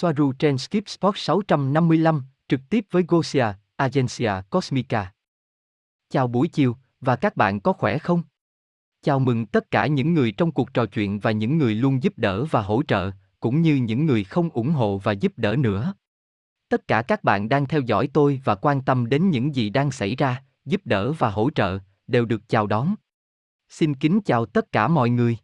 Soaru trên Skip Sport 655, trực tiếp với Gosia, Agencia Cosmica. Chào buổi chiều, và các bạn có khỏe không? Chào mừng tất cả những người trong cuộc trò chuyện và những người luôn giúp đỡ và hỗ trợ, cũng như những người không ủng hộ và giúp đỡ nữa. Tất cả các bạn đang theo dõi tôi và quan tâm đến những gì đang xảy ra, giúp đỡ và hỗ trợ, đều được chào đón. Xin kính chào tất cả mọi người.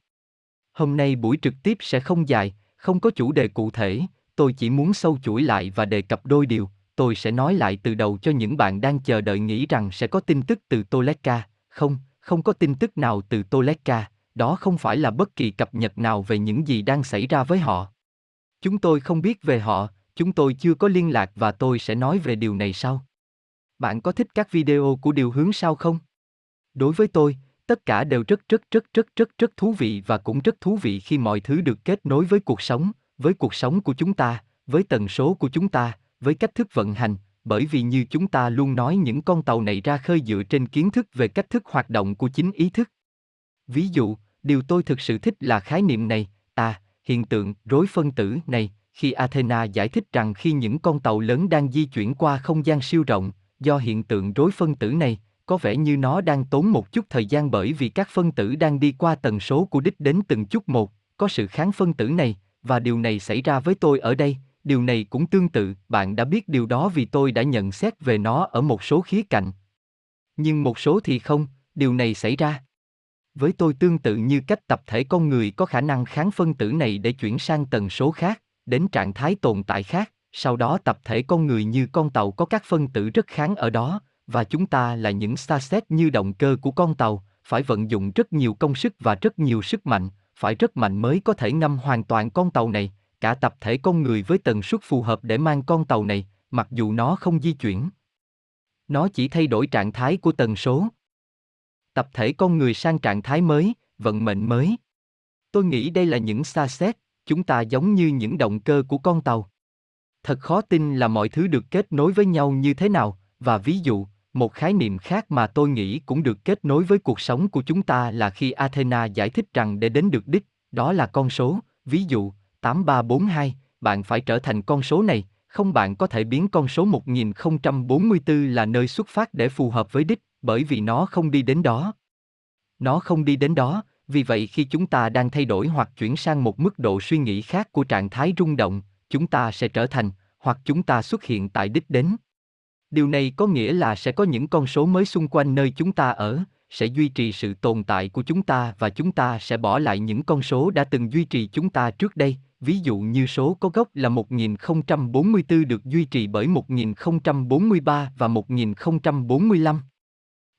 Hôm nay buổi trực tiếp sẽ không dài, không có chủ đề cụ thể, tôi chỉ muốn sâu chuỗi lại và đề cập đôi điều. Tôi sẽ nói lại từ đầu cho những bạn đang chờ đợi nghĩ rằng sẽ có tin tức từ Toleka. Không, không có tin tức nào từ Toleka, đó không phải là bất kỳ cập nhật nào về những gì đang xảy ra với họ. Chúng tôi không biết về họ, chúng tôi chưa có liên lạc và tôi sẽ nói về điều này sau. Bạn có thích các video của điều hướng sao không? Đối với tôi, tất cả đều rất rất rất rất rất rất thú vị và cũng rất thú vị khi mọi thứ được kết nối với cuộc sống, với cuộc sống của chúng ta, với tần số của chúng ta, với cách thức vận hành, bởi vì như chúng ta luôn nói những con tàu này ra khơi dựa trên kiến thức về cách thức hoạt động của chính ý thức. Ví dụ, điều tôi thực sự thích là khái niệm này, à, hiện tượng rối phân tử này, khi Athena giải thích rằng khi những con tàu lớn đang di chuyển qua không gian siêu rộng, do hiện tượng rối phân tử này, có vẻ như nó đang tốn một chút thời gian bởi vì các phân tử đang đi qua tần số của đích đến từng chút một, có sự kháng phân tử này, và điều này xảy ra với tôi ở đây, điều này cũng tương tự, bạn đã biết điều đó vì tôi đã nhận xét về nó ở một số khía cạnh. Nhưng một số thì không, điều này xảy ra. Với tôi tương tự như cách tập thể con người có khả năng kháng phân tử này để chuyển sang tần số khác, đến trạng thái tồn tại khác, sau đó tập thể con người như con tàu có các phân tử rất kháng ở đó, và chúng ta là những starset như động cơ của con tàu, phải vận dụng rất nhiều công sức và rất nhiều sức mạnh, phải rất mạnh mới có thể ngâm hoàn toàn con tàu này, cả tập thể con người với tần suất phù hợp để mang con tàu này, mặc dù nó không di chuyển. Nó chỉ thay đổi trạng thái của tần số. Tập thể con người sang trạng thái mới, vận mệnh mới. Tôi nghĩ đây là những xa xét, chúng ta giống như những động cơ của con tàu. Thật khó tin là mọi thứ được kết nối với nhau như thế nào, và ví dụ, một khái niệm khác mà tôi nghĩ cũng được kết nối với cuộc sống của chúng ta là khi Athena giải thích rằng để đến được đích, đó là con số, ví dụ, 8342, bạn phải trở thành con số này, không bạn có thể biến con số 1044 là nơi xuất phát để phù hợp với đích, bởi vì nó không đi đến đó. Nó không đi đến đó, vì vậy khi chúng ta đang thay đổi hoặc chuyển sang một mức độ suy nghĩ khác của trạng thái rung động, chúng ta sẽ trở thành, hoặc chúng ta xuất hiện tại đích đến. Điều này có nghĩa là sẽ có những con số mới xung quanh nơi chúng ta ở, sẽ duy trì sự tồn tại của chúng ta và chúng ta sẽ bỏ lại những con số đã từng duy trì chúng ta trước đây, ví dụ như số có gốc là 1044 được duy trì bởi 1043 và 1045.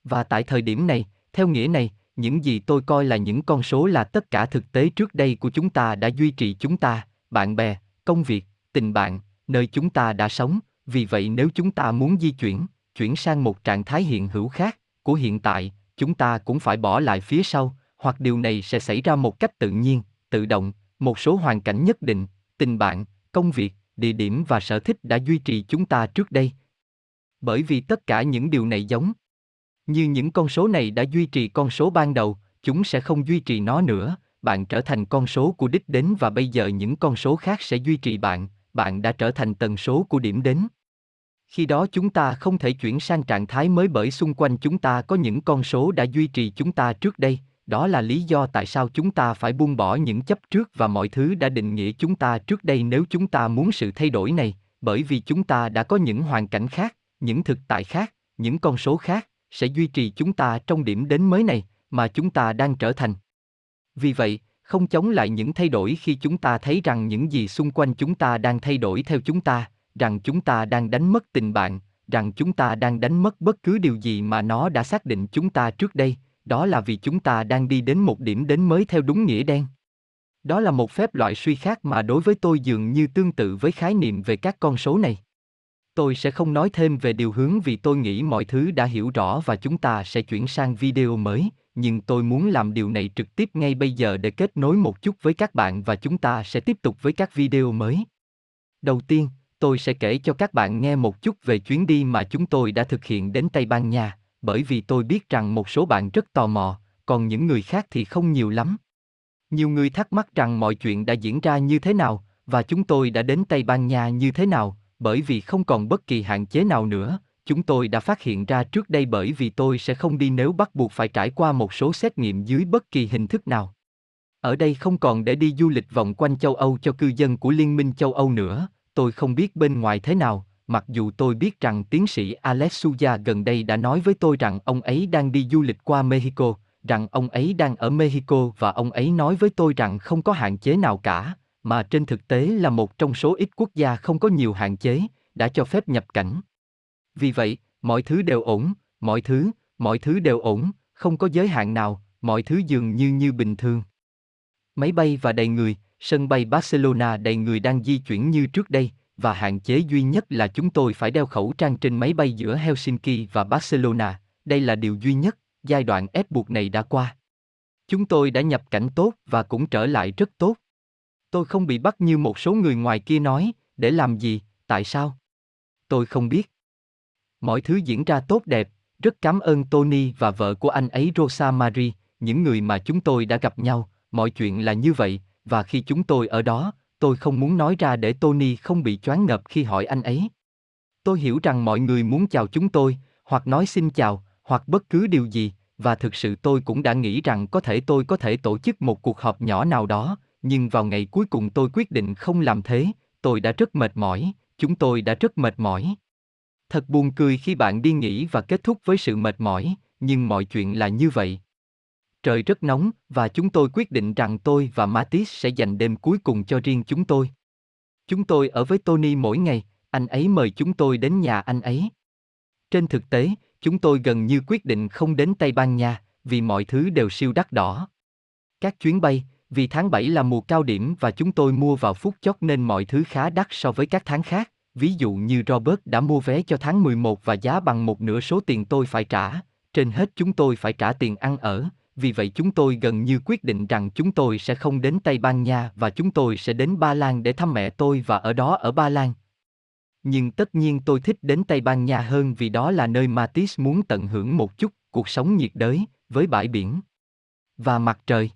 Và tại thời điểm này, theo nghĩa này, những gì tôi coi là những con số là tất cả thực tế trước đây của chúng ta đã duy trì chúng ta, bạn bè, công việc, tình bạn, nơi chúng ta đã sống, vì vậy nếu chúng ta muốn di chuyển, chuyển sang một trạng thái hiện hữu khác, của hiện tại, chúng ta cũng phải bỏ lại phía sau, hoặc điều này sẽ xảy ra một cách tự nhiên, tự động, một số hoàn cảnh nhất định, tình bạn, công việc, địa điểm và sở thích đã duy trì chúng ta trước đây. Bởi vì tất cả những điều này giống như những con số này đã duy trì con số ban đầu, chúng sẽ không duy trì nó nữa, bạn trở thành con số của đích đến và bây giờ những con số khác sẽ duy trì bạn, bạn đã trở thành tần số của điểm đến. Khi đó chúng ta không thể chuyển sang trạng thái mới bởi xung quanh chúng ta có những con số đã duy trì chúng ta trước đây, đó là lý do tại sao chúng ta phải buông bỏ những chấp trước và mọi thứ đã định nghĩa chúng ta trước đây nếu chúng ta muốn sự thay đổi này, bởi vì chúng ta đã có những hoàn cảnh khác, những thực tại khác, những con số khác sẽ duy trì chúng ta trong điểm đến mới này mà chúng ta đang trở thành. Vì vậy, không chống lại những thay đổi khi chúng ta thấy rằng những gì xung quanh chúng ta đang thay đổi theo chúng ta, rằng chúng ta đang đánh mất tình bạn, rằng chúng ta đang đánh mất bất cứ điều gì mà nó đã xác định chúng ta trước đây, đó là vì chúng ta đang đi đến một điểm đến mới theo đúng nghĩa đen. Đó là một phép loại suy khác mà đối với tôi dường như tương tự với khái niệm về các con số này. Tôi sẽ không nói thêm về điều hướng vì tôi nghĩ mọi thứ đã hiểu rõ và chúng ta sẽ chuyển sang video mới, nhưng tôi muốn làm điều này trực tiếp ngay bây giờ để kết nối một chút với các bạn và chúng ta sẽ tiếp tục với các video mới. Đầu tiên, tôi sẽ kể cho các bạn nghe một chút về chuyến đi mà chúng tôi đã thực hiện đến Tây Ban Nha, bởi vì tôi biết rằng một số bạn rất tò mò, còn những người khác thì không nhiều lắm. Nhiều người thắc mắc rằng mọi chuyện đã diễn ra như thế nào, và chúng tôi đã đến Tây Ban Nha như thế nào, bởi vì không còn bất kỳ hạn chế nào nữa, chúng tôi đã phát hiện ra trước đây bởi vì tôi sẽ không đi nếu bắt buộc phải trải qua một số xét nghiệm dưới bất kỳ hình thức nào. Ở đây không còn để đi du lịch vòng quanh châu Âu cho cư dân của Liên minh châu Âu nữa, tôi không biết bên ngoài thế nào, mặc dù tôi biết rằng tiến sĩ Alex Suya gần đây đã nói với tôi rằng ông ấy đang đi du lịch qua Mexico, rằng ông ấy đang ở Mexico và ông ấy nói với tôi rằng không có hạn chế nào cả, mà trên thực tế là một trong số ít quốc gia không có nhiều hạn chế, đã cho phép nhập cảnh. Vì vậy, mọi thứ đều ổn, mọi thứ, mọi thứ đều ổn, không có giới hạn nào, mọi thứ dường như như bình thường. Máy bay và đầy người, sân bay Barcelona đầy người đang di chuyển như trước đây, và hạn chế duy nhất là chúng tôi phải đeo khẩu trang trên máy bay giữa Helsinki và Barcelona, đây là điều duy nhất, giai đoạn ép buộc này đã qua. Chúng tôi đã nhập cảnh tốt và cũng trở lại rất tốt. Tôi không bị bắt như một số người ngoài kia nói, để làm gì, tại sao? Tôi không biết. Mọi thứ diễn ra tốt đẹp, rất cảm ơn Tony và vợ của anh ấy Rosa Marie, những người mà chúng tôi đã gặp nhau, mọi chuyện là như vậy, và khi chúng tôi ở đó, tôi không muốn nói ra để Tony không bị choáng ngợp khi hỏi anh ấy. Tôi hiểu rằng mọi người muốn chào chúng tôi, hoặc nói xin chào, hoặc bất cứ điều gì, và thực sự tôi cũng đã nghĩ rằng có thể tôi có thể tổ chức một cuộc họp nhỏ nào đó, nhưng vào ngày cuối cùng tôi quyết định không làm thế, tôi đã rất mệt mỏi, chúng tôi đã rất mệt mỏi. Thật buồn cười khi bạn đi nghỉ và kết thúc với sự mệt mỏi, nhưng mọi chuyện là như vậy. Trời rất nóng và chúng tôi quyết định rằng tôi và Matisse sẽ dành đêm cuối cùng cho riêng chúng tôi. Chúng tôi ở với Tony mỗi ngày, anh ấy mời chúng tôi đến nhà anh ấy. Trên thực tế, chúng tôi gần như quyết định không đến Tây Ban Nha, vì mọi thứ đều siêu đắt đỏ. Các chuyến bay, vì tháng 7 là mùa cao điểm và chúng tôi mua vào phút chót nên mọi thứ khá đắt so với các tháng khác. Ví dụ như Robert đã mua vé cho tháng 11 và giá bằng một nửa số tiền tôi phải trả, trên hết chúng tôi phải trả tiền ăn ở, vì vậy chúng tôi gần như quyết định rằng chúng tôi sẽ không đến Tây Ban Nha và chúng tôi sẽ đến Ba Lan để thăm mẹ tôi và ở đó ở Ba Lan. Nhưng tất nhiên tôi thích đến Tây Ban Nha hơn vì đó là nơi Matisse muốn tận hưởng một chút cuộc sống nhiệt đới, với bãi biển và mặt trời.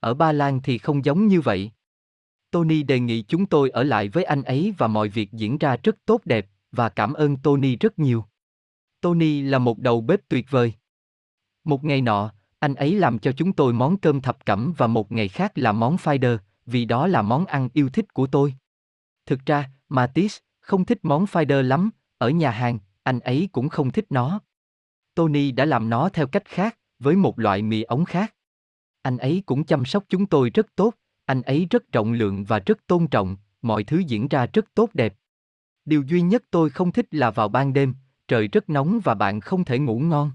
Ở Ba Lan thì không giống như vậy. Tony đề nghị chúng tôi ở lại với anh ấy và mọi việc diễn ra rất tốt đẹp, và cảm ơn Tony rất nhiều. Tony là một đầu bếp tuyệt vời. Một ngày nọ, anh ấy làm cho chúng tôi món cơm thập cẩm và một ngày khác là món fider, vì đó là món ăn yêu thích của tôi. Thực ra, Matisse không thích món fider lắm, ở nhà hàng, anh ấy cũng không thích nó. Tony đã làm nó theo cách khác, với một loại mì ống khác. Anh ấy cũng chăm sóc chúng tôi rất tốt, anh ấy rất rộng lượng và rất tôn trọng, mọi thứ diễn ra rất tốt đẹp. Điều duy nhất tôi không thích là vào ban đêm, trời rất nóng và bạn không thể ngủ ngon.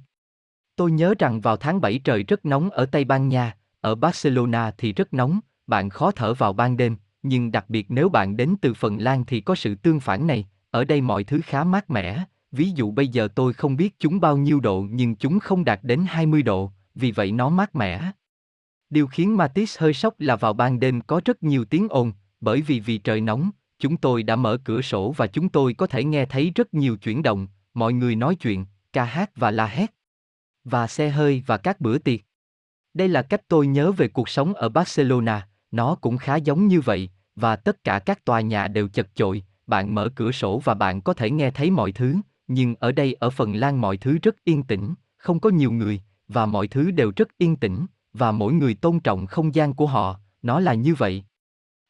Tôi nhớ rằng vào tháng 7 trời rất nóng ở Tây Ban Nha, ở Barcelona thì rất nóng, bạn khó thở vào ban đêm, nhưng đặc biệt nếu bạn đến từ Phần Lan thì có sự tương phản này, ở đây mọi thứ khá mát mẻ, ví dụ bây giờ tôi không biết chúng bao nhiêu độ nhưng chúng không đạt đến 20 độ, vì vậy nó mát mẻ. Điều khiến Matisse hơi sốc là vào ban đêm có rất nhiều tiếng ồn, bởi vì vì trời nóng, chúng tôi đã mở cửa sổ và chúng tôi có thể nghe thấy rất nhiều chuyển động, mọi người nói chuyện, ca hát và la hét. Và xe hơi và các bữa tiệc. Đây là cách tôi nhớ về cuộc sống ở Barcelona, nó cũng khá giống như vậy, và tất cả các tòa nhà đều chật chội, bạn mở cửa sổ và bạn có thể nghe thấy mọi thứ, nhưng ở đây ở Phần Lan mọi thứ rất yên tĩnh, không có nhiều người, và mọi thứ đều rất yên tĩnh, và mỗi người tôn trọng không gian của họ, nó là như vậy.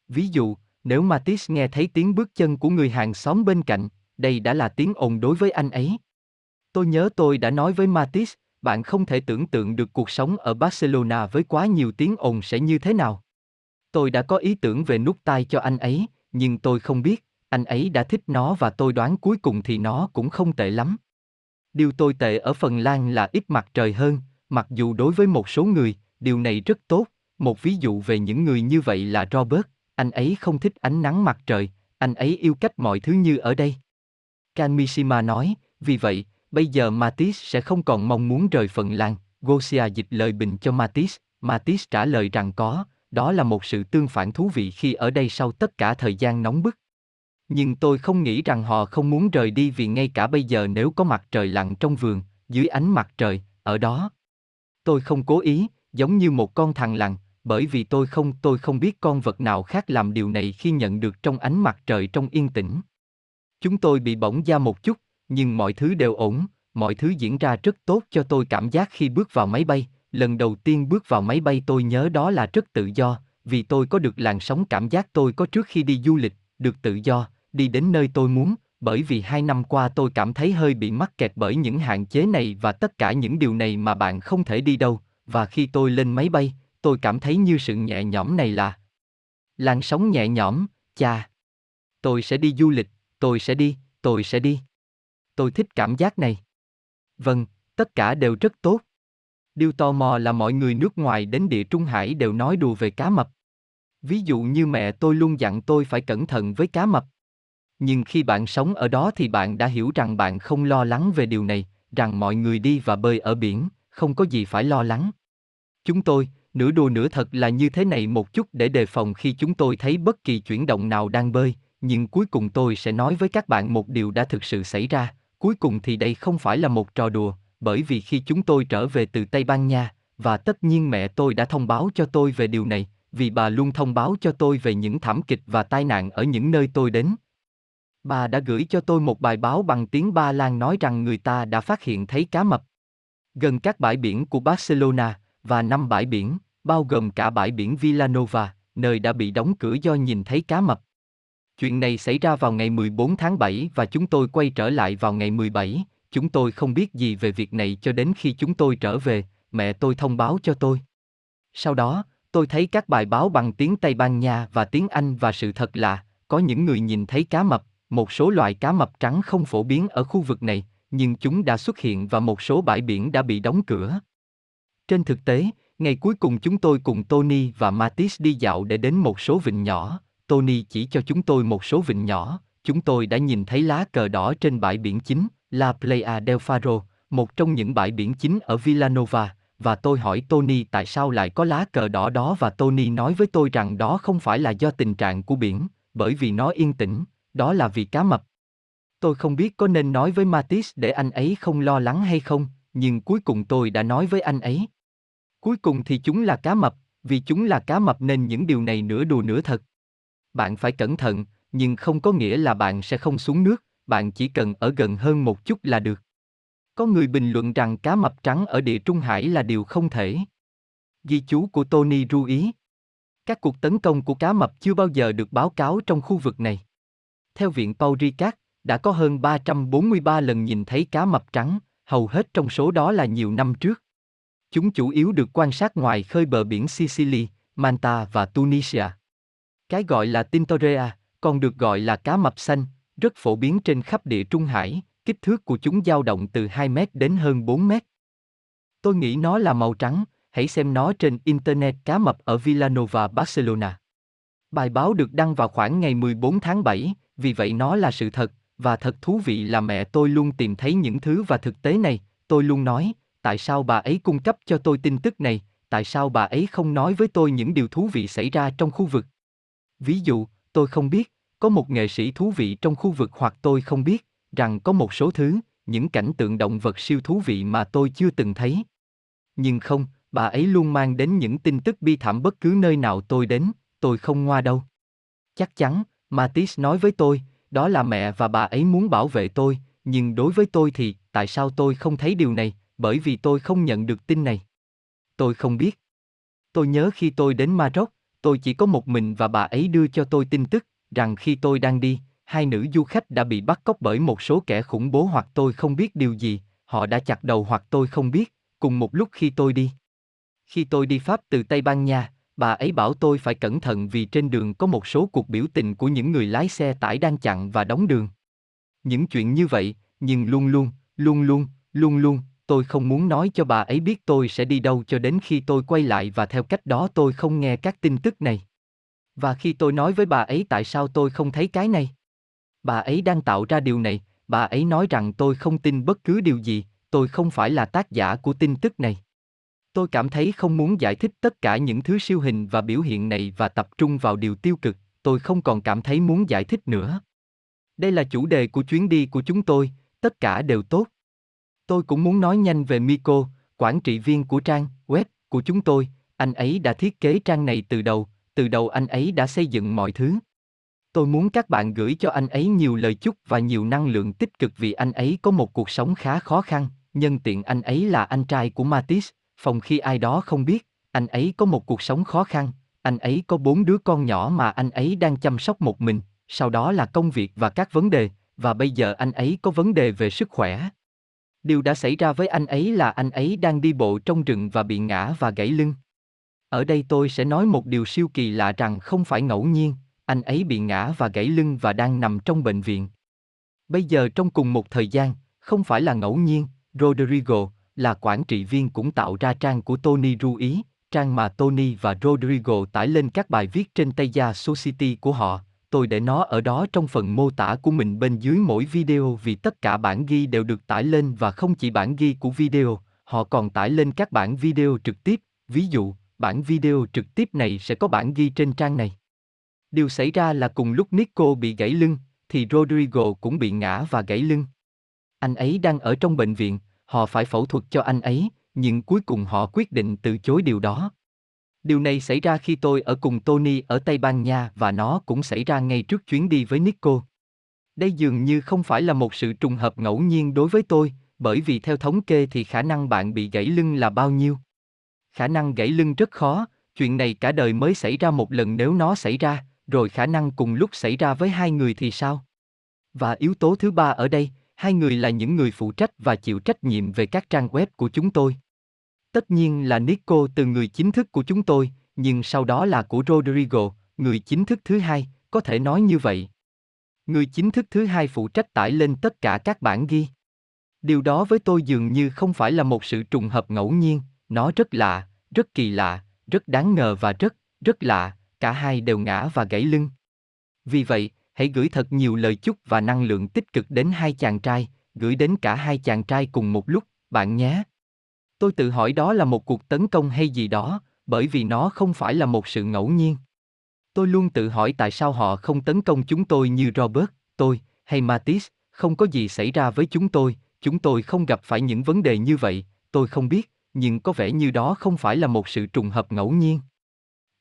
Ví dụ, nếu Matisse nghe thấy tiếng bước chân của người hàng xóm bên cạnh, đây đã là tiếng ồn đối với anh ấy. Tôi nhớ tôi đã nói với Matisse, bạn không thể tưởng tượng được cuộc sống ở Barcelona với quá nhiều tiếng ồn sẽ như thế nào. Tôi đã có ý tưởng về nút tai cho anh ấy, nhưng tôi không biết, anh ấy đã thích nó và tôi đoán cuối cùng thì nó cũng không tệ lắm. Điều tồi tệ ở Phần Lan là ít mặt trời hơn, mặc dù đối với một số người, điều này rất tốt. Một ví dụ về những người như vậy là Robert, anh ấy không thích ánh nắng mặt trời, anh ấy yêu cách mọi thứ như ở đây. Kanmishima nói, vì vậy, bây giờ Matisse sẽ không còn mong muốn rời Phần Lan. Gosia dịch lời bình cho Matisse, Matisse trả lời rằng có, đó là một sự tương phản thú vị khi ở đây sau tất cả thời gian nóng bức. Nhưng tôi không nghĩ rằng họ không muốn rời đi vì ngay cả bây giờ nếu có mặt trời lặn trong vườn, dưới ánh mặt trời, ở đó. Tôi không cố ý, giống như một con thằn lằn, bởi vì tôi không tôi không biết con vật nào khác làm điều này khi nhận được trong ánh mặt trời trong yên tĩnh. Chúng tôi bị bỏng da một chút, nhưng mọi thứ đều ổn, mọi thứ diễn ra rất tốt cho tôi cảm giác khi bước vào máy bay, lần đầu tiên bước vào máy bay tôi nhớ đó là rất tự do, vì tôi có được làn sóng cảm giác tôi có trước khi đi du lịch, được tự do, đi đến nơi tôi muốn, bởi vì hai năm qua tôi cảm thấy hơi bị mắc kẹt bởi những hạn chế này và tất cả những điều này mà bạn không thể đi đâu, và khi tôi lên máy bay, tôi cảm thấy như sự nhẹ nhõm này là làn sóng nhẹ nhõm, cha. Tôi sẽ đi du lịch, tôi sẽ đi, tôi sẽ đi. Tôi thích cảm giác này. Vâng, tất cả đều rất tốt. Điều tò mò là mọi người nước ngoài đến địa Trung Hải đều nói đùa về cá mập. Ví dụ như mẹ tôi luôn dặn tôi phải cẩn thận với cá mập. Nhưng khi bạn sống ở đó thì bạn đã hiểu rằng bạn không lo lắng về điều này, rằng mọi người đi và bơi ở biển, không có gì phải lo lắng. Chúng tôi, nửa đùa nửa thật là như thế này một chút để đề phòng khi chúng tôi thấy bất kỳ chuyển động nào đang bơi, nhưng cuối cùng tôi sẽ nói với các bạn một điều đã thực sự xảy ra, cuối cùng thì đây không phải là một trò đùa, bởi vì khi chúng tôi trở về từ Tây Ban Nha, và tất nhiên mẹ tôi đã thông báo cho tôi về điều này, vì bà luôn thông báo cho tôi về những thảm kịch và tai nạn ở những nơi tôi đến. Bà đã gửi cho tôi một bài báo bằng tiếng Ba Lan nói rằng người ta đã phát hiện thấy cá mập gần các bãi biển của Barcelona và năm bãi biển, bao gồm cả bãi biển Villanova, nơi đã bị đóng cửa do nhìn thấy cá mập. Chuyện này xảy ra vào ngày 14 tháng 7 và chúng tôi quay trở lại vào ngày 17, chúng tôi không biết gì về việc này cho đến khi chúng tôi trở về, mẹ tôi thông báo cho tôi. Sau đó, tôi thấy các bài báo bằng tiếng Tây Ban Nha và tiếng Anh và sự thật là, có những người nhìn thấy cá mập, một số loại cá mập trắng không phổ biến ở khu vực này, nhưng chúng đã xuất hiện và một số bãi biển đã bị đóng cửa. Trên thực tế, ngày cuối cùng chúng tôi cùng Tony và Matisse đi dạo để đến một số vịnh nhỏ, Tony chỉ cho chúng tôi một số vịnh nhỏ, chúng tôi đã nhìn thấy lá cờ đỏ trên bãi biển chính, La Playa del Faro, một trong những bãi biển chính ở Villanova, và tôi hỏi Tony tại sao lại có lá cờ đỏ đó và Tony nói với tôi rằng đó không phải là do tình trạng của biển, bởi vì nó yên tĩnh, đó là vì cá mập. Tôi không biết có nên nói với Matisse để anh ấy không lo lắng hay không, nhưng cuối cùng tôi đã nói với anh ấy. Cuối cùng thì chúng là cá mập, vì chúng là cá mập nên những điều này nửa đùa nửa thật. Bạn phải cẩn thận, nhưng không có nghĩa là bạn sẽ không xuống nước, bạn chỉ cần ở gần hơn một chút là được. Có người bình luận rằng cá mập trắng ở địa Trung Hải là điều không thể. Ghi chú của Tony ru ý. Các cuộc tấn công của cá mập chưa bao giờ được báo cáo trong khu vực này. Theo Viện Paul Ricard, đã có hơn 343 lần nhìn thấy cá mập trắng, hầu hết trong số đó là nhiều năm trước. Chúng chủ yếu được quan sát ngoài khơi bờ biển Sicily, Manta và Tunisia. Cái gọi là Tintorea, còn được gọi là cá mập xanh, rất phổ biến trên khắp địa Trung Hải, kích thước của chúng dao động từ 2 mét đến hơn 4 mét. Tôi nghĩ nó là màu trắng, hãy xem nó trên Internet cá mập ở Villanova, Barcelona. Bài báo được đăng vào khoảng ngày 14 tháng 7, vì vậy nó là sự thật, và thật thú vị là mẹ tôi luôn tìm thấy những thứ và thực tế này, tôi luôn nói, tại sao bà ấy cung cấp cho tôi tin tức này, tại sao bà ấy không nói với tôi những điều thú vị xảy ra trong khu vực. Ví dụ, tôi không biết, có một nghệ sĩ thú vị trong khu vực hoặc tôi không biết, rằng có một số thứ, những cảnh tượng động vật siêu thú vị mà tôi chưa từng thấy. Nhưng không, bà ấy luôn mang đến những tin tức bi thảm bất cứ nơi nào tôi đến, tôi không ngoa đâu. Chắc chắn, Matisse nói với tôi, đó là mẹ và bà ấy muốn bảo vệ tôi, nhưng đối với tôi thì, tại sao tôi không thấy điều này, bởi vì tôi không nhận được tin này. Tôi không biết. Tôi nhớ khi tôi đến Maroc, tôi chỉ có một mình và bà ấy đưa cho tôi tin tức, rằng khi tôi đang đi, hai nữ du khách đã bị bắt cóc bởi một số kẻ khủng bố hoặc tôi không biết điều gì, họ đã chặt đầu hoặc tôi không biết, cùng một lúc khi tôi đi. Khi tôi đi Pháp từ Tây Ban Nha, bà ấy bảo tôi phải cẩn thận vì trên đường có một số cuộc biểu tình của những người lái xe tải đang chặn và đóng đường. Những chuyện như vậy, nhưng luôn luôn, luôn luôn, luôn luôn, tôi không muốn nói cho bà ấy biết tôi sẽ đi đâu cho đến khi tôi quay lại và theo cách đó tôi không nghe các tin tức này. Và khi tôi nói với bà ấy tại sao tôi không thấy cái này, bà ấy đang tạo ra điều này, bà ấy nói rằng tôi không tin bất cứ điều gì, tôi không phải là tác giả của tin tức này. Tôi cảm thấy không muốn giải thích tất cả những thứ siêu hình và biểu hiện này và tập trung vào điều tiêu cực, tôi không còn cảm thấy muốn giải thích nữa. Đây là chủ đề của chuyến đi của chúng tôi, tất cả đều tốt. Tôi cũng muốn nói nhanh về Miko, quản trị viên của trang web của chúng tôi, anh ấy đã thiết kế trang này từ đầu, từ đầu anh ấy đã xây dựng mọi thứ. Tôi muốn các bạn gửi cho anh ấy nhiều lời chúc và nhiều năng lượng tích cực vì anh ấy có một cuộc sống khá khó khăn, nhân tiện anh ấy là anh trai của Matisse, phòng khi ai đó không biết, anh ấy có một cuộc sống khó khăn, anh ấy có bốn đứa con nhỏ mà anh ấy đang chăm sóc một mình, sau đó là công việc và các vấn đề, và bây giờ anh ấy có vấn đề về sức khỏe. Điều đã xảy ra với anh ấy là anh ấy đang đi bộ trong rừng và bị ngã và gãy lưng. Ở đây tôi sẽ nói một điều siêu kỳ lạ rằng không phải ngẫu nhiên, anh ấy bị ngã và gãy lưng và đang nằm trong bệnh viện. Bây giờ trong cùng một thời gian, không phải là ngẫu nhiên, Rodrigo, là quản trị viên cũng tạo ra trang của Tony Rui, trang mà Tony và Rodrigo tải lên các bài viết trên Taya Society của họ. Tôi để nó ở đó trong phần mô tả của mình bên dưới mỗi video vì tất cả bản ghi đều được tải lên và không chỉ bản ghi của video, họ còn tải lên các bản video trực tiếp, ví dụ, bản video trực tiếp này sẽ có bản ghi trên trang này. Điều xảy ra là cùng lúc Nico bị gãy lưng, thì Rodrigo cũng bị ngã và gãy lưng. Anh ấy đang ở trong bệnh viện, họ phải phẫu thuật cho anh ấy, nhưng cuối cùng họ quyết định từ chối điều đó. Điều này xảy ra khi tôi ở cùng Tony ở Tây Ban Nha và nó cũng xảy ra ngay trước chuyến đi với Nico. Đây dường như không phải là một sự trùng hợp ngẫu nhiên đối với tôi, bởi vì theo thống kê thì khả năng bạn bị gãy lưng là bao nhiêu? Khả năng gãy lưng rất khó, chuyện này cả đời mới xảy ra một lần nếu nó xảy ra, rồi khả năng cùng lúc xảy ra với hai người thì sao? Và yếu tố thứ ba ở đây, hai người là những người phụ trách và chịu trách nhiệm về các trang web của chúng tôi. Tất nhiên là Nico từ người chính thức của chúng tôi, nhưng sau đó là của Rodrigo, người chính thức thứ hai, có thể nói như vậy. Người chính thức thứ hai phụ trách tải lên tất cả các bản ghi. Điều đó với tôi dường như không phải là một sự trùng hợp ngẫu nhiên, nó rất lạ, rất kỳ lạ, rất đáng ngờ và rất, rất lạ, cả hai đều ngã và gãy lưng. Vì vậy, hãy gửi thật nhiều lời chúc và năng lượng tích cực đến hai chàng trai, gửi đến cả hai chàng trai cùng một lúc, bạn nhé. Tôi tự hỏi đó là một cuộc tấn công hay gì đó, bởi vì nó không phải là một sự ngẫu nhiên. Tôi luôn tự hỏi tại sao họ không tấn công chúng tôi như Robert, tôi, hay Matisse, không có gì xảy ra với chúng tôi, chúng tôi không gặp phải những vấn đề như vậy, tôi không biết, nhưng có vẻ như đó không phải là một sự trùng hợp ngẫu nhiên.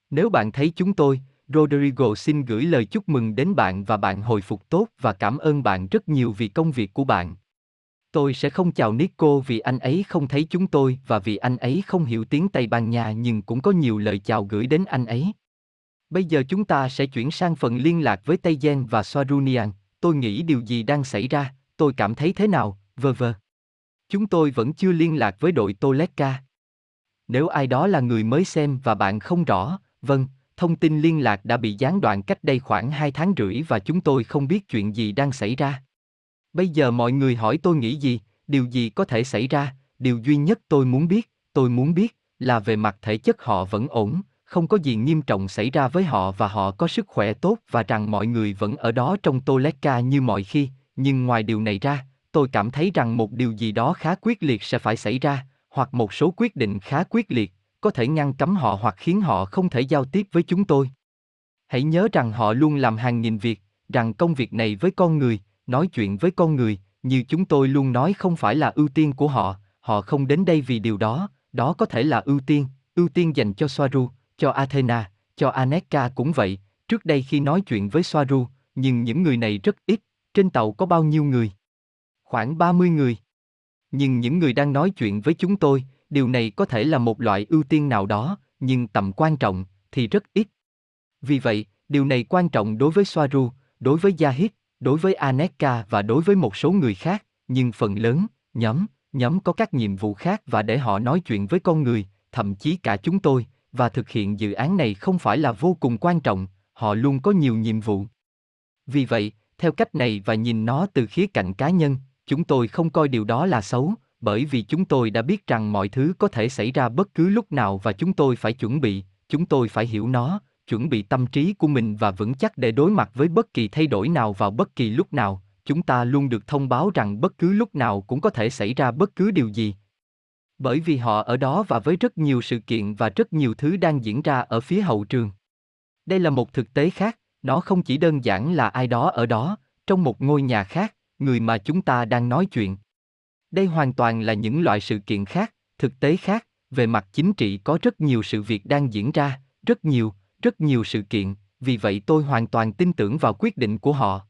Nếu bạn thấy chúng tôi, Rodrigo xin gửi lời chúc mừng đến bạn và bạn hồi phục tốt và cảm ơn bạn rất nhiều vì công việc của bạn. Tôi sẽ không chào Nico vì anh ấy không thấy chúng tôi và vì anh ấy không hiểu tiếng Tây Ban Nha nhưng cũng có nhiều lời chào gửi đến anh ấy. Bây giờ chúng ta sẽ chuyển sang phần liên lạc với Tây Gen và Soarunian. Tôi nghĩ điều gì đang xảy ra, tôi cảm thấy thế nào, vơ vơ. Chúng tôi vẫn chưa liên lạc với đội Toleka. Nếu ai đó là người mới xem và bạn không rõ, vâng, thông tin liên lạc đã bị gián đoạn cách đây khoảng 2 tháng rưỡi và chúng tôi không biết chuyện gì đang xảy ra. Bây giờ mọi người hỏi tôi nghĩ gì, điều gì có thể xảy ra, điều duy nhất tôi muốn biết, tôi muốn biết, là về mặt thể chất họ vẫn ổn, không có gì nghiêm trọng xảy ra với họ và họ có sức khỏe tốt và rằng mọi người vẫn ở đó trong Toleka như mọi khi, nhưng ngoài điều này ra, tôi cảm thấy rằng một điều gì đó khá quyết liệt sẽ phải xảy ra, hoặc một số quyết định khá quyết liệt, có thể ngăn cấm họ hoặc khiến họ không thể giao tiếp với chúng tôi. Hãy nhớ rằng họ luôn làm hàng nghìn việc, rằng công việc này với con người, nói chuyện với con người, như chúng tôi luôn nói không phải là ưu tiên của họ, họ không đến đây vì điều đó, đó có thể là ưu tiên, ưu tiên dành cho Soaru, cho Athena, cho Aneka cũng vậy, trước đây khi nói chuyện với Soaru, nhưng những người này rất ít, trên tàu có bao nhiêu người? Khoảng 30 người. Nhưng những người đang nói chuyện với chúng tôi, điều này có thể là một loại ưu tiên nào đó, nhưng tầm quan trọng thì rất ít. Vì vậy, điều này quan trọng đối với Soaru, đối với Yahid, đối với Aneka và đối với một số người khác, nhưng phần lớn, nhóm, nhóm có các nhiệm vụ khác và để họ nói chuyện với con người, thậm chí cả chúng tôi, và thực hiện dự án này không phải là vô cùng quan trọng, họ luôn có nhiều nhiệm vụ. Vì vậy, theo cách này và nhìn nó từ khía cạnh cá nhân, chúng tôi không coi điều đó là xấu, bởi vì chúng tôi đã biết rằng mọi thứ có thể xảy ra bất cứ lúc nào và chúng tôi phải chuẩn bị, chúng tôi phải hiểu nó, chuẩn bị tâm trí của mình và vững chắc để đối mặt với bất kỳ thay đổi nào vào bất kỳ lúc nào. Chúng ta luôn được thông báo rằng bất cứ lúc nào cũng có thể xảy ra bất cứ điều gì. Bởi vì họ ở đó và với rất nhiều sự kiện và rất nhiều thứ đang diễn ra ở phía hậu trường. Đây là một thực tế khác nó không chỉ đơn giản là ai đó ở đó trong một ngôi nhà khác người mà chúng ta đang nói chuyện. Đây hoàn toàn là những loại sự kiện khác thực tế khác về mặt chính trị có rất nhiều sự việc đang diễn ra, rất nhiều, rất nhiều sự kiện, vì vậy tôi hoàn toàn tin tưởng vào quyết định của họ.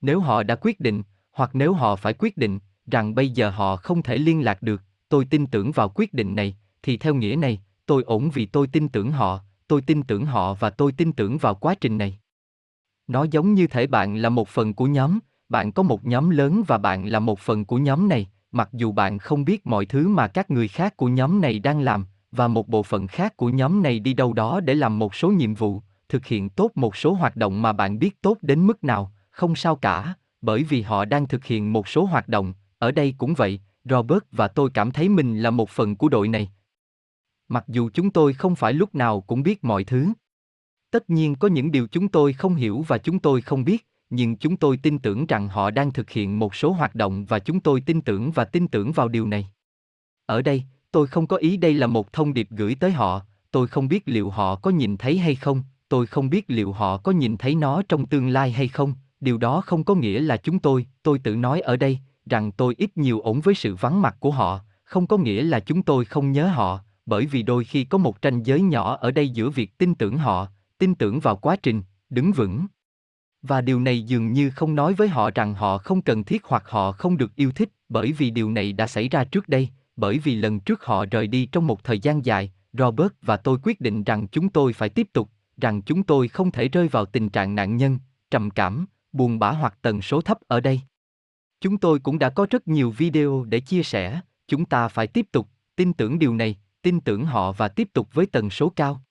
Nếu họ đã quyết định, hoặc nếu họ phải quyết định, rằng bây giờ họ không thể liên lạc được, tôi tin tưởng vào quyết định này, thì theo nghĩa này, tôi ổn vì tôi tin tưởng họ, tôi tin tưởng họ và tôi tin tưởng vào quá trình này. Nó giống như thể bạn là một phần của nhóm, bạn có một nhóm lớn và bạn là một phần của nhóm này, mặc dù bạn không biết mọi thứ mà các người khác của nhóm này đang làm, và một bộ phận khác của nhóm này đi đâu đó để làm một số nhiệm vụ, thực hiện tốt một số hoạt động mà bạn biết tốt đến mức nào, không sao cả, bởi vì họ đang thực hiện một số hoạt động, ở đây cũng vậy, Robert và tôi cảm thấy mình là một phần của đội này. Mặc dù chúng tôi không phải lúc nào cũng biết mọi thứ. Tất nhiên có những điều chúng tôi không hiểu và chúng tôi không biết, nhưng chúng tôi tin tưởng rằng họ đang thực hiện một số hoạt động và chúng tôi tin tưởng và tin tưởng vào điều này. Ở đây, tôi không có ý đây là một thông điệp gửi tới họ, tôi không biết liệu họ có nhìn thấy hay không, tôi không biết liệu họ có nhìn thấy nó trong tương lai hay không, điều đó không có nghĩa là chúng tôi, tôi tự nói ở đây, rằng tôi ít nhiều ổn với sự vắng mặt của họ, không có nghĩa là chúng tôi không nhớ họ, bởi vì đôi khi có một ranh giới nhỏ ở đây giữa việc tin tưởng họ, tin tưởng vào quá trình, đứng vững. Và điều này dường như không nói với họ rằng họ không cần thiết hoặc họ không được yêu thích, bởi vì điều này đã xảy ra trước đây, bởi vì lần trước họ rời đi trong một thời gian dài, Robert và tôi quyết định rằng chúng tôi phải tiếp tục, rằng chúng tôi không thể rơi vào tình trạng nạn nhân, trầm cảm, buồn bã hoặc tần số thấp ở đây. Chúng tôi cũng đã có rất nhiều video để chia sẻ, chúng ta phải tiếp tục, tin tưởng điều này, tin tưởng họ và tiếp tục với tần số cao.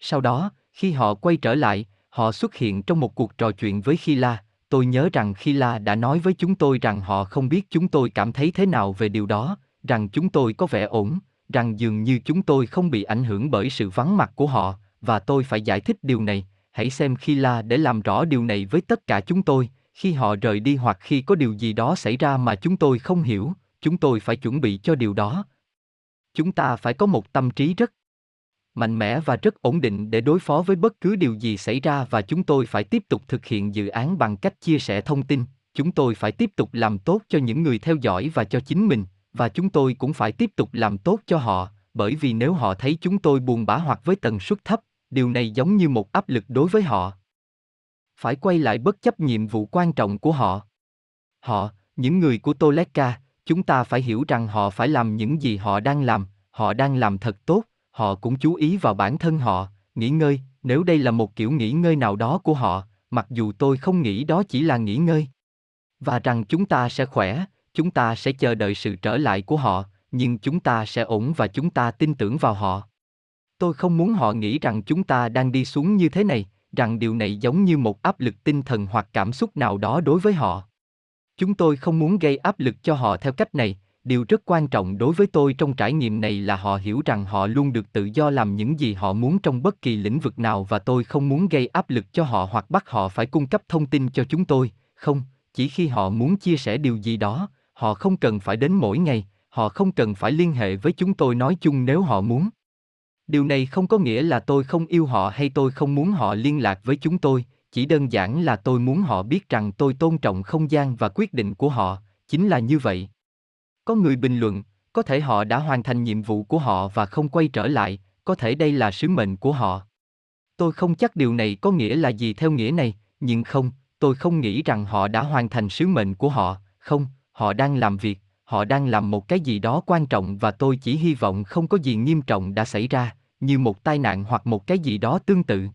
Sau đó, khi họ quay trở lại, họ xuất hiện trong một cuộc trò chuyện với Khila, tôi nhớ rằng Khila đã nói với chúng tôi rằng họ không biết chúng tôi cảm thấy thế nào về điều đó, rằng chúng tôi có vẻ ổn, rằng dường như chúng tôi không bị ảnh hưởng bởi sự vắng mặt của họ, và tôi phải giải thích điều này, hãy xem khi la để làm rõ điều này với tất cả chúng tôi, khi họ rời đi hoặc khi có điều gì đó xảy ra mà chúng tôi không hiểu, chúng tôi phải chuẩn bị cho điều đó. Chúng ta phải có một tâm trí rất mạnh mẽ và rất ổn định để đối phó với bất cứ điều gì xảy ra và chúng tôi phải tiếp tục thực hiện dự án bằng cách chia sẻ thông tin. Chúng tôi phải tiếp tục làm tốt cho những người theo dõi và cho chính mình và chúng tôi cũng phải tiếp tục làm tốt cho họ bởi vì nếu họ thấy chúng tôi buồn bã hoặc với tần suất thấp điều này giống như một áp lực đối với họ. Phải quay lại bất chấp nhiệm vụ quan trọng của họ. Họ những người của Toleka, chúng ta phải hiểu rằng họ phải làm những gì họ đang làm họ đang làm thật tốt họ cũng chú ý vào bản thân họ, nghỉ ngơi, nếu đây là một kiểu nghỉ ngơi nào đó của họ, mặc dù tôi không nghĩ đó chỉ là nghỉ ngơi. Và rằng chúng ta sẽ khỏe, chúng ta sẽ chờ đợi sự trở lại của họ, nhưng chúng ta sẽ ổn và chúng ta tin tưởng vào họ. Tôi không muốn họ nghĩ rằng chúng ta đang đi xuống như thế này, rằng điều này giống như một áp lực tinh thần hoặc cảm xúc nào đó đối với họ. Chúng tôi không muốn gây áp lực cho họ theo cách này, điều rất quan trọng đối với tôi trong trải nghiệm này là họ hiểu rằng họ luôn được tự do làm những gì họ muốn trong bất kỳ lĩnh vực nào và tôi không muốn gây áp lực cho họ hoặc bắt họ phải cung cấp thông tin cho chúng tôi không chỉ khi họ muốn chia sẻ điều gì đó họ không cần phải đến mỗi ngày họ không cần phải liên hệ với chúng tôi nói chung nếu họ muốn điều này không có nghĩa là tôi không yêu họ hay tôi không muốn họ liên lạc với chúng tôi chỉ đơn giản là tôi muốn họ biết rằng tôi tôn trọng không gian và quyết định của họ chính là như vậy có người bình luận, có thể họ đã hoàn thành nhiệm vụ của họ và không quay trở lại, có thể đây là sứ mệnh của họ. Tôi không chắc điều này có nghĩa là gì theo nghĩa này, nhưng không, tôi không nghĩ rằng họ đã hoàn thành sứ mệnh của họ, không, họ đang làm việc, họ đang làm một cái gì đó quan trọng và tôi chỉ hy vọng không có gì nghiêm trọng đã xảy ra, như một tai nạn hoặc một cái gì đó tương tự.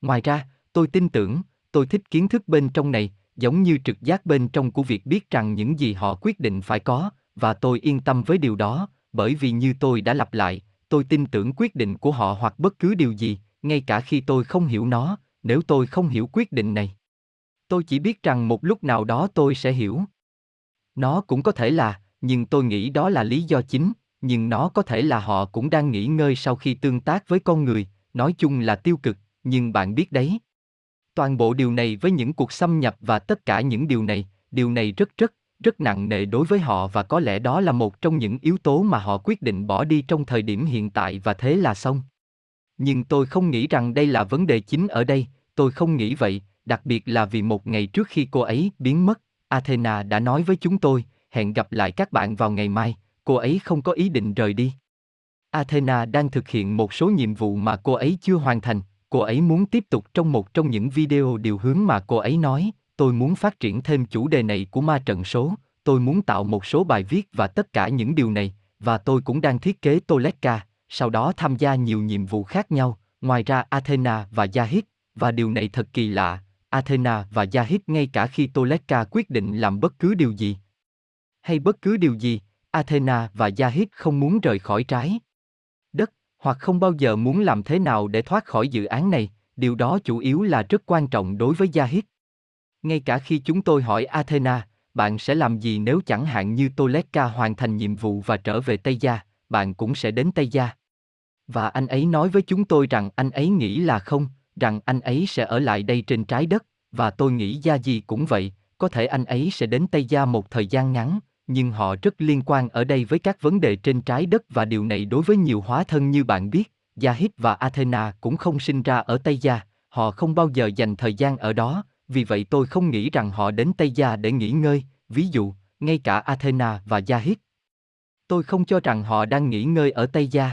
Ngoài ra, tôi tin tưởng, tôi thích kiến thức bên trong này, giống như trực giác bên trong của việc biết rằng những gì họ quyết định phải có, và tôi yên tâm với điều đó, bởi vì như tôi đã lặp lại, tôi tin tưởng quyết định của họ hoặc bất cứ điều gì, ngay cả khi tôi không hiểu nó, nếu tôi không hiểu quyết định này. Tôi chỉ biết rằng một lúc nào đó tôi sẽ hiểu. Nó cũng có thể là, nhưng tôi nghĩ đó là lý do chính, nhưng nó có thể là họ cũng đang nghỉ ngơi sau khi tương tác với con người, nói chung là tiêu cực, nhưng bạn biết đấy. Toàn bộ điều này với những cuộc xâm nhập và tất cả những điều này, điều này rất rất rất nặng nề đối với họ và có lẽ đó là một trong những yếu tố mà họ quyết định bỏ đi trong thời điểm hiện tại và thế là xong. Nhưng tôi không nghĩ rằng đây là vấn đề chính ở đây, tôi không nghĩ vậy, đặc biệt là vì một ngày trước khi cô ấy biến mất, Athena đã nói với chúng tôi, hẹn gặp lại các bạn vào ngày mai, cô ấy không có ý định rời đi. Athena đang thực hiện một số nhiệm vụ mà cô ấy chưa hoàn thành, cô ấy muốn tiếp tục trong một trong những video điều hướng mà cô ấy nói, tôi muốn phát triển thêm chủ đề này của ma trận số, tôi muốn tạo một số bài viết và tất cả những điều này, và tôi cũng đang thiết kế Toletka, sau đó tham gia nhiều nhiệm vụ khác nhau, ngoài ra Athena và Yahid, và điều này thật kỳ lạ, Athena và Yahid ngay cả khi Toleka quyết định làm bất cứ điều gì. Hay bất cứ điều gì, Athena và Yahid không muốn rời khỏi trái đất, hoặc không bao giờ muốn làm thế nào để thoát khỏi dự án này, điều đó chủ yếu là rất quan trọng đối với Yahid. Ngay cả khi chúng tôi hỏi Athena, bạn sẽ làm gì nếu chẳng hạn như Toleka hoàn thành nhiệm vụ và trở về Tây Gia, bạn cũng sẽ đến Tây Gia. Và anh ấy nói với chúng tôi rằng anh ấy nghĩ là không, rằng anh ấy sẽ ở lại đây trên trái đất, và tôi nghĩ Gia gì cũng vậy, có thể anh ấy sẽ đến Tây Gia một thời gian ngắn, nhưng họ rất liên quan ở đây với các vấn đề trên trái đất và điều này đối với nhiều hóa thân như bạn biết, Yahid và Athena cũng không sinh ra ở Tây Gia, họ không bao giờ dành thời gian ở đó, vì vậy tôi không nghĩ rằng họ đến Tây Gia để nghỉ ngơi, ví dụ, ngay cả Athena và Yahid. Tôi không cho rằng họ đang nghỉ ngơi ở Tây Gia.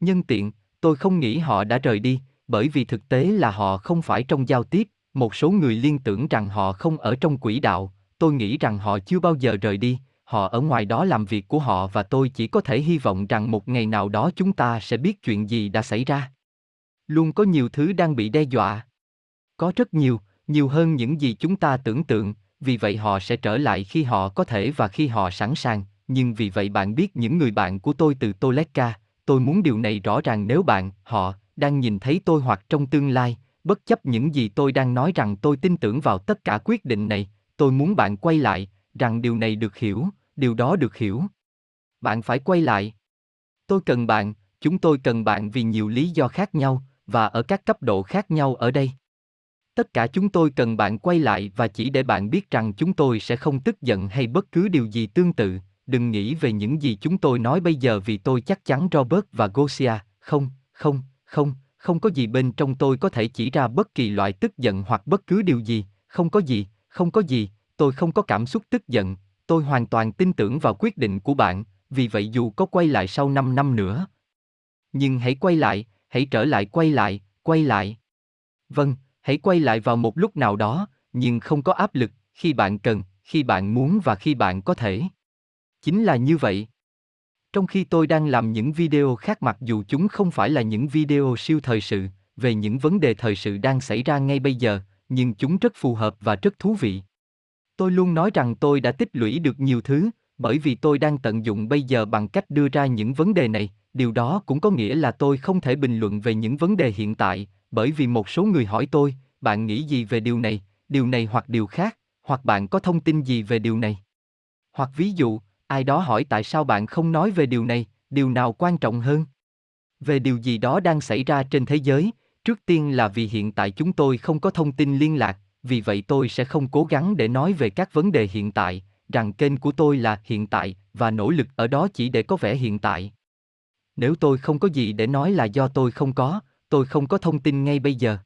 Nhân tiện, tôi không nghĩ họ đã rời đi, bởi vì thực tế là họ không phải trong giao tiếp, một số người liên tưởng rằng họ không ở trong quỹ đạo, tôi nghĩ rằng họ chưa bao giờ rời đi, họ ở ngoài đó làm việc của họ và tôi chỉ có thể hy vọng rằng một ngày nào đó chúng ta sẽ biết chuyện gì đã xảy ra. Luôn có nhiều thứ đang bị đe dọa. Có rất nhiều, nhiều hơn những gì chúng ta tưởng tượng, vì vậy họ sẽ trở lại khi họ có thể và khi họ sẵn sàng, nhưng vì vậy bạn biết những người bạn của tôi từ Toletka, tôi muốn điều này rõ ràng nếu bạn, họ, đang nhìn thấy tôi hoặc trong tương lai, bất chấp những gì tôi đang nói rằng tôi tin tưởng vào tất cả quyết định này, tôi muốn bạn quay lại, rằng điều này được hiểu, điều đó được hiểu. Bạn phải quay lại. Tôi cần bạn, chúng tôi cần bạn vì nhiều lý do khác nhau, và ở các cấp độ khác nhau ở đây. Tất cả chúng tôi cần bạn quay lại và chỉ để bạn biết rằng chúng tôi sẽ không tức giận hay bất cứ điều gì tương tự, đừng nghĩ về những gì chúng tôi nói bây giờ vì tôi chắc chắn Robert và Gosia, không, không, không, không có gì bên trong tôi có thể chỉ ra bất kỳ loại tức giận hoặc bất cứ điều gì, không có gì, không có gì, tôi không có cảm xúc tức giận, tôi hoàn toàn tin tưởng vào quyết định của bạn, vì vậy dù có quay lại sau 5 năm nữa. Nhưng hãy quay lại, hãy trở lại quay lại, quay lại. Vâng, hãy quay lại vào một lúc nào đó, nhưng không có áp lực, khi bạn cần, khi bạn muốn và khi bạn có thể. Chính là như vậy. Trong khi tôi đang làm những video khác mặc dù chúng không phải là những video siêu thời sự, về những vấn đề thời sự đang xảy ra ngay bây giờ, nhưng chúng rất phù hợp và rất thú vị. Tôi luôn nói rằng tôi đã tích lũy được nhiều thứ, bởi vì tôi đang tận dụng bây giờ bằng cách đưa ra những vấn đề này, điều đó cũng có nghĩa là tôi không thể bình luận về những vấn đề hiện tại, bởi vì một số người hỏi tôi, bạn nghĩ gì về điều này, điều này hoặc điều khác, hoặc bạn có thông tin gì về điều này. Hoặc ví dụ, ai đó hỏi tại sao bạn không nói về điều này, điều nào quan trọng hơn? Về điều gì đó đang xảy ra trên thế giới, trước tiên là vì hiện tại chúng tôi không có thông tin liên lạc, vì vậy tôi sẽ không cố gắng để nói về các vấn đề hiện tại, rằng kênh của tôi là hiện tại và nỗ lực ở đó chỉ để có vẻ hiện tại. Nếu tôi không có gì để nói là do tôi không có, tôi không có thông tin ngay bây giờ.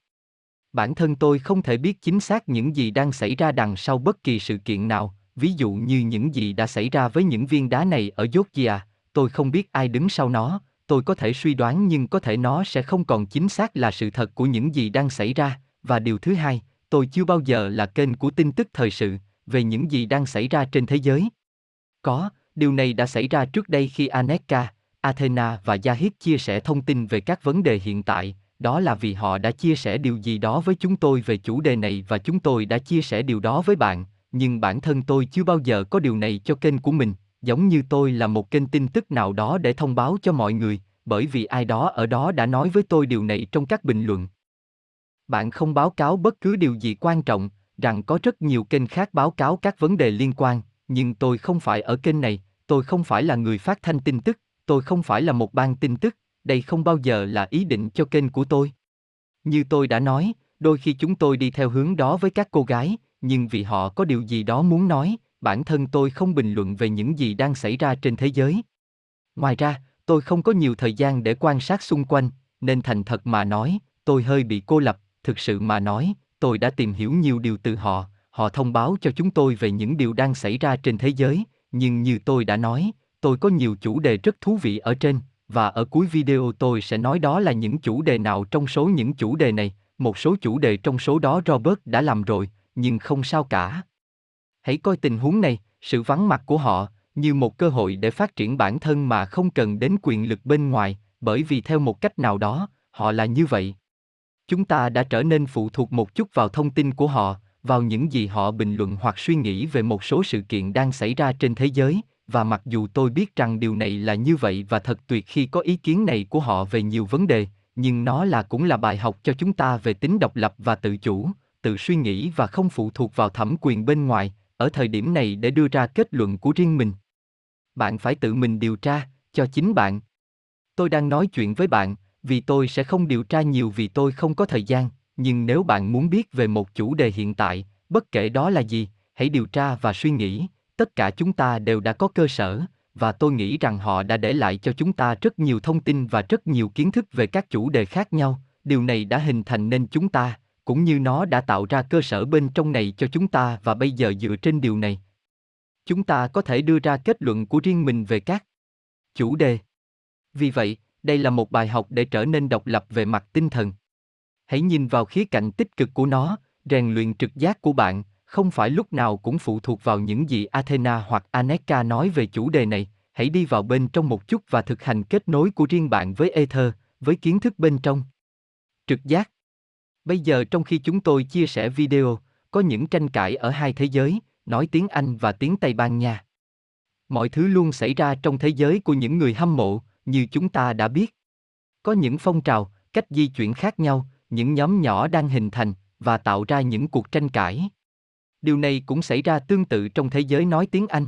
Bản thân tôi không thể biết chính xác những gì đang xảy ra đằng sau bất kỳ sự kiện nào, ví dụ như những gì đã xảy ra với những viên đá này ở Georgia, tôi không biết ai đứng sau nó, tôi có thể suy đoán nhưng có thể nó sẽ không còn chính xác là sự thật của những gì đang xảy ra, và điều thứ hai, tôi chưa bao giờ là kênh của tin tức thời sự về những gì đang xảy ra trên thế giới. Có, điều này đã xảy ra trước đây khi Aneka, Athena và Yahid chia sẻ thông tin về các vấn đề hiện tại, đó là vì họ đã chia sẻ điều gì đó với chúng tôi về chủ đề này và chúng tôi đã chia sẻ điều đó với bạn, nhưng bản thân tôi chưa bao giờ có điều này cho kênh của mình, giống như tôi là một kênh tin tức nào đó để thông báo cho mọi người, bởi vì ai đó ở đó đã nói với tôi điều này trong các bình luận. Bạn không báo cáo bất cứ điều gì quan trọng, rằng có rất nhiều kênh khác báo cáo các vấn đề liên quan, nhưng tôi không phải ở kênh này, tôi không phải là người phát thanh tin tức, tôi không phải là một ban tin tức, đây không bao giờ là ý định cho kênh của tôi. Như tôi đã nói, đôi khi chúng tôi đi theo hướng đó với các cô gái, nhưng vì họ có điều gì đó muốn nói, bản thân tôi không bình luận về những gì đang xảy ra trên thế giới. Ngoài ra, tôi không có nhiều thời gian để quan sát xung quanh, nên thành thật mà nói, tôi hơi bị cô lập, thực sự mà nói, tôi đã tìm hiểu nhiều điều từ họ, họ thông báo cho chúng tôi về những điều đang xảy ra trên thế giới, nhưng như tôi đã nói, tôi có nhiều chủ đề rất thú vị ở trên, và ở cuối video tôi sẽ nói đó là những chủ đề nào trong số những chủ đề này, một số chủ đề trong số đó Robert đã làm rồi, nhưng không sao cả. Hãy coi tình huống này, sự vắng mặt của họ, như một cơ hội để phát triển bản thân mà không cần đến quyền lực bên ngoài, bởi vì theo một cách nào đó, họ là như vậy. Chúng ta đã trở nên phụ thuộc một chút vào thông tin của họ, vào những gì họ bình luận hoặc suy nghĩ về một số sự kiện đang xảy ra trên thế giới, và mặc dù tôi biết rằng điều này là như vậy và thật tuyệt khi có ý kiến này của họ về nhiều vấn đề, nhưng nó là cũng là bài học cho chúng ta về tính độc lập và tự chủ, tự suy nghĩ và không phụ thuộc vào thẩm quyền bên ngoài, ở thời điểm này để đưa ra kết luận của riêng mình. Bạn phải tự mình điều tra, cho chính bạn. Tôi đang nói chuyện với bạn, vì tôi sẽ không điều tra nhiều vì tôi không có thời gian, nhưng nếu bạn muốn biết về một chủ đề hiện tại, bất kể đó là gì, hãy điều tra và suy nghĩ, tất cả chúng ta đều đã có cơ sở, và tôi nghĩ rằng họ đã để lại cho chúng ta rất nhiều thông tin và rất nhiều kiến thức về các chủ đề khác nhau, điều này đã hình thành nên chúng ta, cũng như nó đã tạo ra cơ sở bên trong này cho chúng ta và bây giờ dựa trên điều này, chúng ta có thể đưa ra kết luận của riêng mình về các chủ đề. Vì vậy, đây là một bài học để trở nên độc lập về mặt tinh thần. Hãy nhìn vào khía cạnh tích cực của nó, rèn luyện trực giác của bạn, không phải lúc nào cũng phụ thuộc vào những gì Athena hoặc Aneka nói về chủ đề này, hãy đi vào bên trong một chút và thực hành kết nối của riêng bạn với Ether, với kiến thức bên trong. Trực giác Bây giờ trong khi chúng tôi chia sẻ video, có những tranh cãi ở hai thế giới, nói tiếng Anh và tiếng Tây Ban Nha. Mọi thứ luôn xảy ra trong thế giới của những người hâm mộ, như chúng ta đã biết. Có những phong trào, cách di chuyển khác nhau, những nhóm nhỏ đang hình thành và tạo ra những cuộc tranh cãi. Điều này cũng xảy ra tương tự trong thế giới nói tiếng Anh.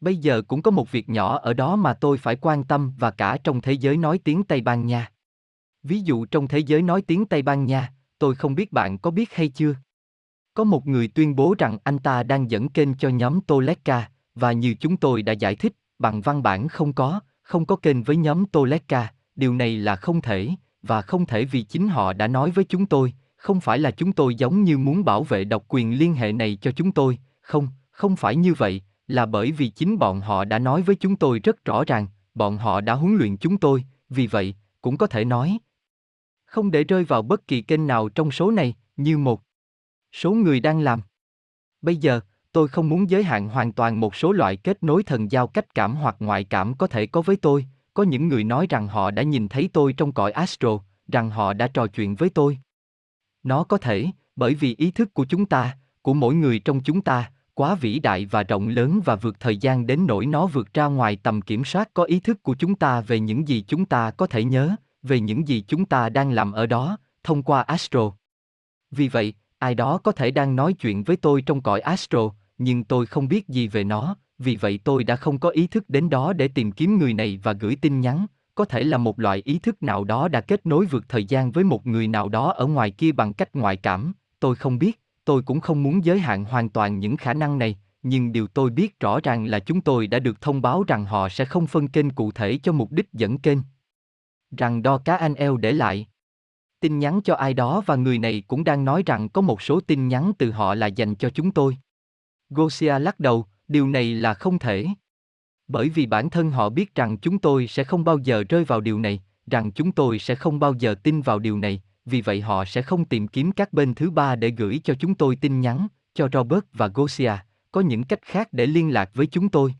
Bây giờ cũng có một việc nhỏ ở đó mà tôi phải quan tâm và cả trong thế giới nói tiếng Tây Ban Nha. Ví dụ trong thế giới nói tiếng Tây Ban Nha, tôi không biết bạn có biết hay chưa. Có một người tuyên bố rằng anh ta đang dẫn kênh cho nhóm Toleka, và như chúng tôi đã giải thích, bằng văn bản không có, không có kênh với nhóm Toleka, điều này là không thể, và không thể vì chính họ đã nói với chúng tôi, không phải là chúng tôi giống như muốn bảo vệ độc quyền liên hệ này cho chúng tôi, không, không phải như vậy, là bởi vì chính bọn họ đã nói với chúng tôi rất rõ ràng, bọn họ đã huấn luyện chúng tôi, vì vậy, cũng có thể nói. Không để rơi vào bất kỳ kênh nào trong số này, như một số người đang làm. Bây giờ, tôi không muốn giới hạn hoàn toàn một số loại kết nối thần giao cách cảm hoặc ngoại cảm có thể có với tôi, có những người nói rằng họ đã nhìn thấy tôi trong cõi astro, rằng họ đã trò chuyện với tôi. Nó có thể, bởi vì ý thức của chúng ta, của mỗi người trong chúng ta, quá vĩ đại và rộng lớn và vượt thời gian đến nỗi nó vượt ra ngoài tầm kiểm soát có ý thức của chúng ta về những gì chúng ta có thể nhớ, về những gì chúng ta đang làm ở đó, thông qua astro. Vì vậy, ai đó có thể đang nói chuyện với tôi trong cõi astro, nhưng tôi không biết gì về nó, vì vậy tôi đã không có ý thức đến đó để tìm kiếm người này và gửi tin nhắn, có thể là một loại ý thức nào đó đã kết nối vượt thời gian với một người nào đó ở ngoài kia bằng cách ngoại cảm, tôi không biết, tôi cũng không muốn giới hạn hoàn toàn những khả năng này, nhưng điều tôi biết rõ ràng là chúng tôi đã được thông báo rằng họ sẽ không phân kênh cụ thể cho mục đích dẫn kênh. Rằng đo cá anh eo để lại. Tin nhắn cho ai đó và người này cũng đang nói rằng có một số tin nhắn từ họ là dành cho chúng tôi. Gosia lắc đầu, điều này là không thể. Bởi vì bản thân họ biết rằng chúng tôi sẽ không bao giờ rơi vào điều này, rằng chúng tôi sẽ không bao giờ tin vào điều này, vì vậy họ sẽ không tìm kiếm các bên thứ ba để gửi cho chúng tôi tin nhắn, cho Robert và Gosia, có những cách khác để liên lạc với chúng tôi.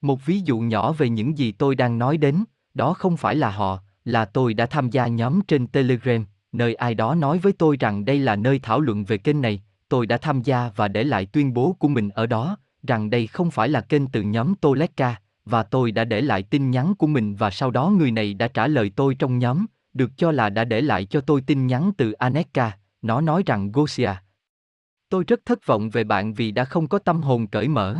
Một ví dụ nhỏ về những gì tôi đang nói đến, đó không phải là họ, là tôi đã tham gia nhóm trên Telegram, nơi ai đó nói với tôi rằng đây là nơi thảo luận về kênh này, tôi đã tham gia và để lại tuyên bố của mình ở đó, rằng đây không phải là kênh từ nhóm Toleka, và tôi đã để lại tin nhắn của mình và sau đó người này đã trả lời tôi trong nhóm, được cho là đã để lại cho tôi tin nhắn từ Aneka, nó nói rằng Gosia. Tôi rất thất vọng về bạn vì đã không có tâm hồn cởi mở.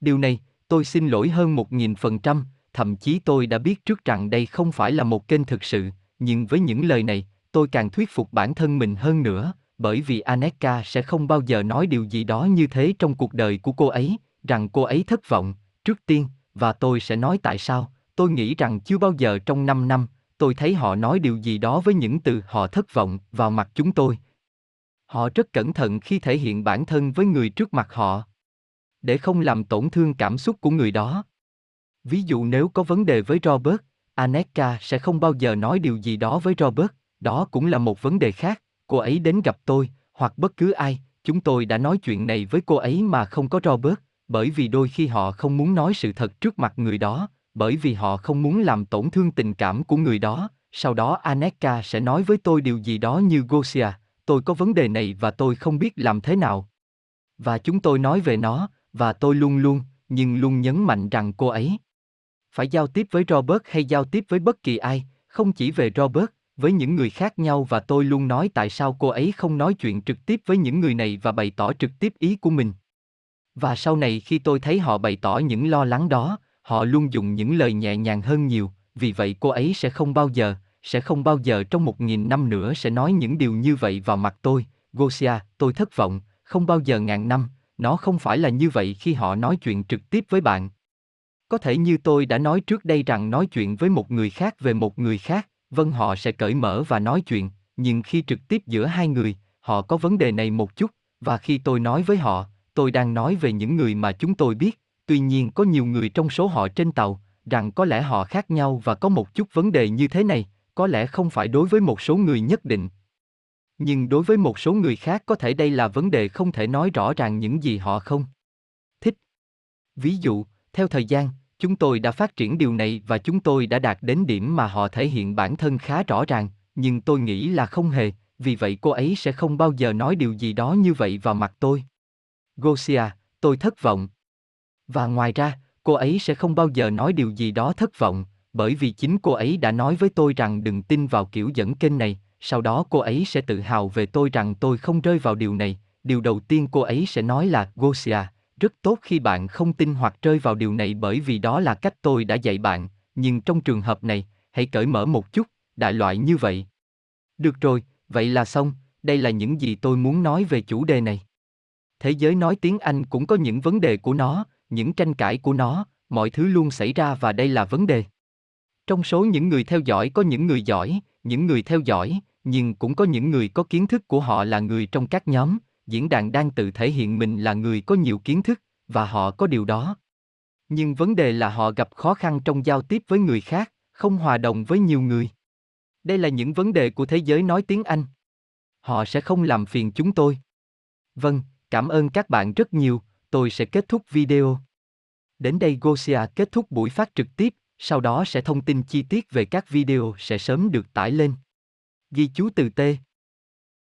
Điều này, tôi xin lỗi hơn một nghìn phần trăm, thậm chí tôi đã biết trước rằng đây không phải là một kênh thực sự, nhưng với những lời này, tôi càng thuyết phục bản thân mình hơn nữa, bởi vì Aneka sẽ không bao giờ nói điều gì đó như thế trong cuộc đời của cô ấy, rằng cô ấy thất vọng, trước tiên, và tôi sẽ nói tại sao, tôi nghĩ rằng chưa bao giờ trong 5 năm, tôi thấy họ nói điều gì đó với những từ họ thất vọng vào mặt chúng tôi. Họ rất cẩn thận khi thể hiện bản thân với người trước mặt họ. Để không làm tổn thương cảm xúc của người đó. Ví dụ nếu có vấn đề với Robert, Aneka sẽ không bao giờ nói điều gì đó với Robert, đó cũng là một vấn đề khác, cô ấy đến gặp tôi, hoặc bất cứ ai, chúng tôi đã nói chuyện này với cô ấy mà không có Robert, bởi vì đôi khi họ không muốn nói sự thật trước mặt người đó, bởi vì họ không muốn làm tổn thương tình cảm của người đó. Sau đó Aneka sẽ nói với tôi điều gì đó như Gosia, tôi có vấn đề này và tôi không biết làm thế nào. Và chúng tôi nói về nó, và tôi luôn luôn, nhưng luôn nhấn mạnh rằng cô ấy phải giao tiếp với Robert hay giao tiếp với bất kỳ ai, không chỉ về Robert, với những người khác nhau và tôi luôn nói tại sao cô ấy không nói chuyện trực tiếp với những người này và bày tỏ trực tiếp ý của mình. Và sau này khi tôi thấy họ bày tỏ những lo lắng đó, họ luôn dùng những lời nhẹ nhàng hơn nhiều, vì vậy cô ấy sẽ không bao giờ, sẽ không bao giờ trong một nghìn năm nữa sẽ nói những điều như vậy vào mặt tôi. Gosia, tôi thất vọng, không bao giờ ngàn năm, nó không phải là như vậy khi họ nói chuyện trực tiếp với bạn. Có thể như tôi đã nói trước đây rằng nói chuyện với một người khác về một người khác, vâng họ sẽ cởi mở và nói chuyện, nhưng khi trực tiếp giữa hai người, họ có vấn đề này một chút, và khi tôi nói với họ, tôi đang nói về những người mà chúng tôi biết, tuy nhiên có nhiều người trong số họ trên tàu, rằng có lẽ họ khác nhau và có một chút vấn đề như thế này, có lẽ không phải đối với một số người nhất định. Nhưng đối với một số người khác có thể đây là vấn đề không thể nói rõ ràng những gì họ không thích. Ví dụ, theo thời gian, chúng tôi đã phát triển điều này và chúng tôi đã đạt đến điểm mà họ thể hiện bản thân khá rõ ràng, nhưng tôi nghĩ là không hề, vì vậy cô ấy sẽ không bao giờ nói điều gì đó như vậy vào mặt tôi. Gosia, tôi thất vọng. Và ngoài ra, cô ấy sẽ không bao giờ nói điều gì đó thất vọng, bởi vì chính cô ấy đã nói với tôi rằng đừng tin vào kiểu dẫn kênh này, sau đó cô ấy sẽ tự hào về tôi rằng tôi không rơi vào điều này, điều đầu tiên cô ấy sẽ nói là Gosia, rất tốt khi bạn không tin hoặc rơi vào điều này bởi vì đó là cách tôi đã dạy bạn, nhưng trong trường hợp này, hãy cởi mở một chút, đại loại như vậy. Được rồi, vậy là xong, đây là những gì tôi muốn nói về chủ đề này. Thế giới nói tiếng Anh cũng có những vấn đề của nó, những tranh cãi của nó, mọi thứ luôn xảy ra và đây là vấn đề. Trong số những người theo dõi có những người giỏi, những người theo dõi, nhưng cũng có những người có kiến thức của họ là người trong các nhóm, diễn đàn đang tự thể hiện mình là người có nhiều kiến thức, và họ có điều đó. Nhưng vấn đề là họ gặp khó khăn trong giao tiếp với người khác, không hòa đồng với nhiều người. Đây là những vấn đề của thế giới nói tiếng Anh. Họ sẽ không làm phiền chúng tôi. Vâng, cảm ơn các bạn rất nhiều, tôi sẽ kết thúc video. Đến đây Gosia kết thúc buổi phát trực tiếp, sau đó sẽ thông tin chi tiết về các video sẽ sớm được tải lên. Ghi chú từ T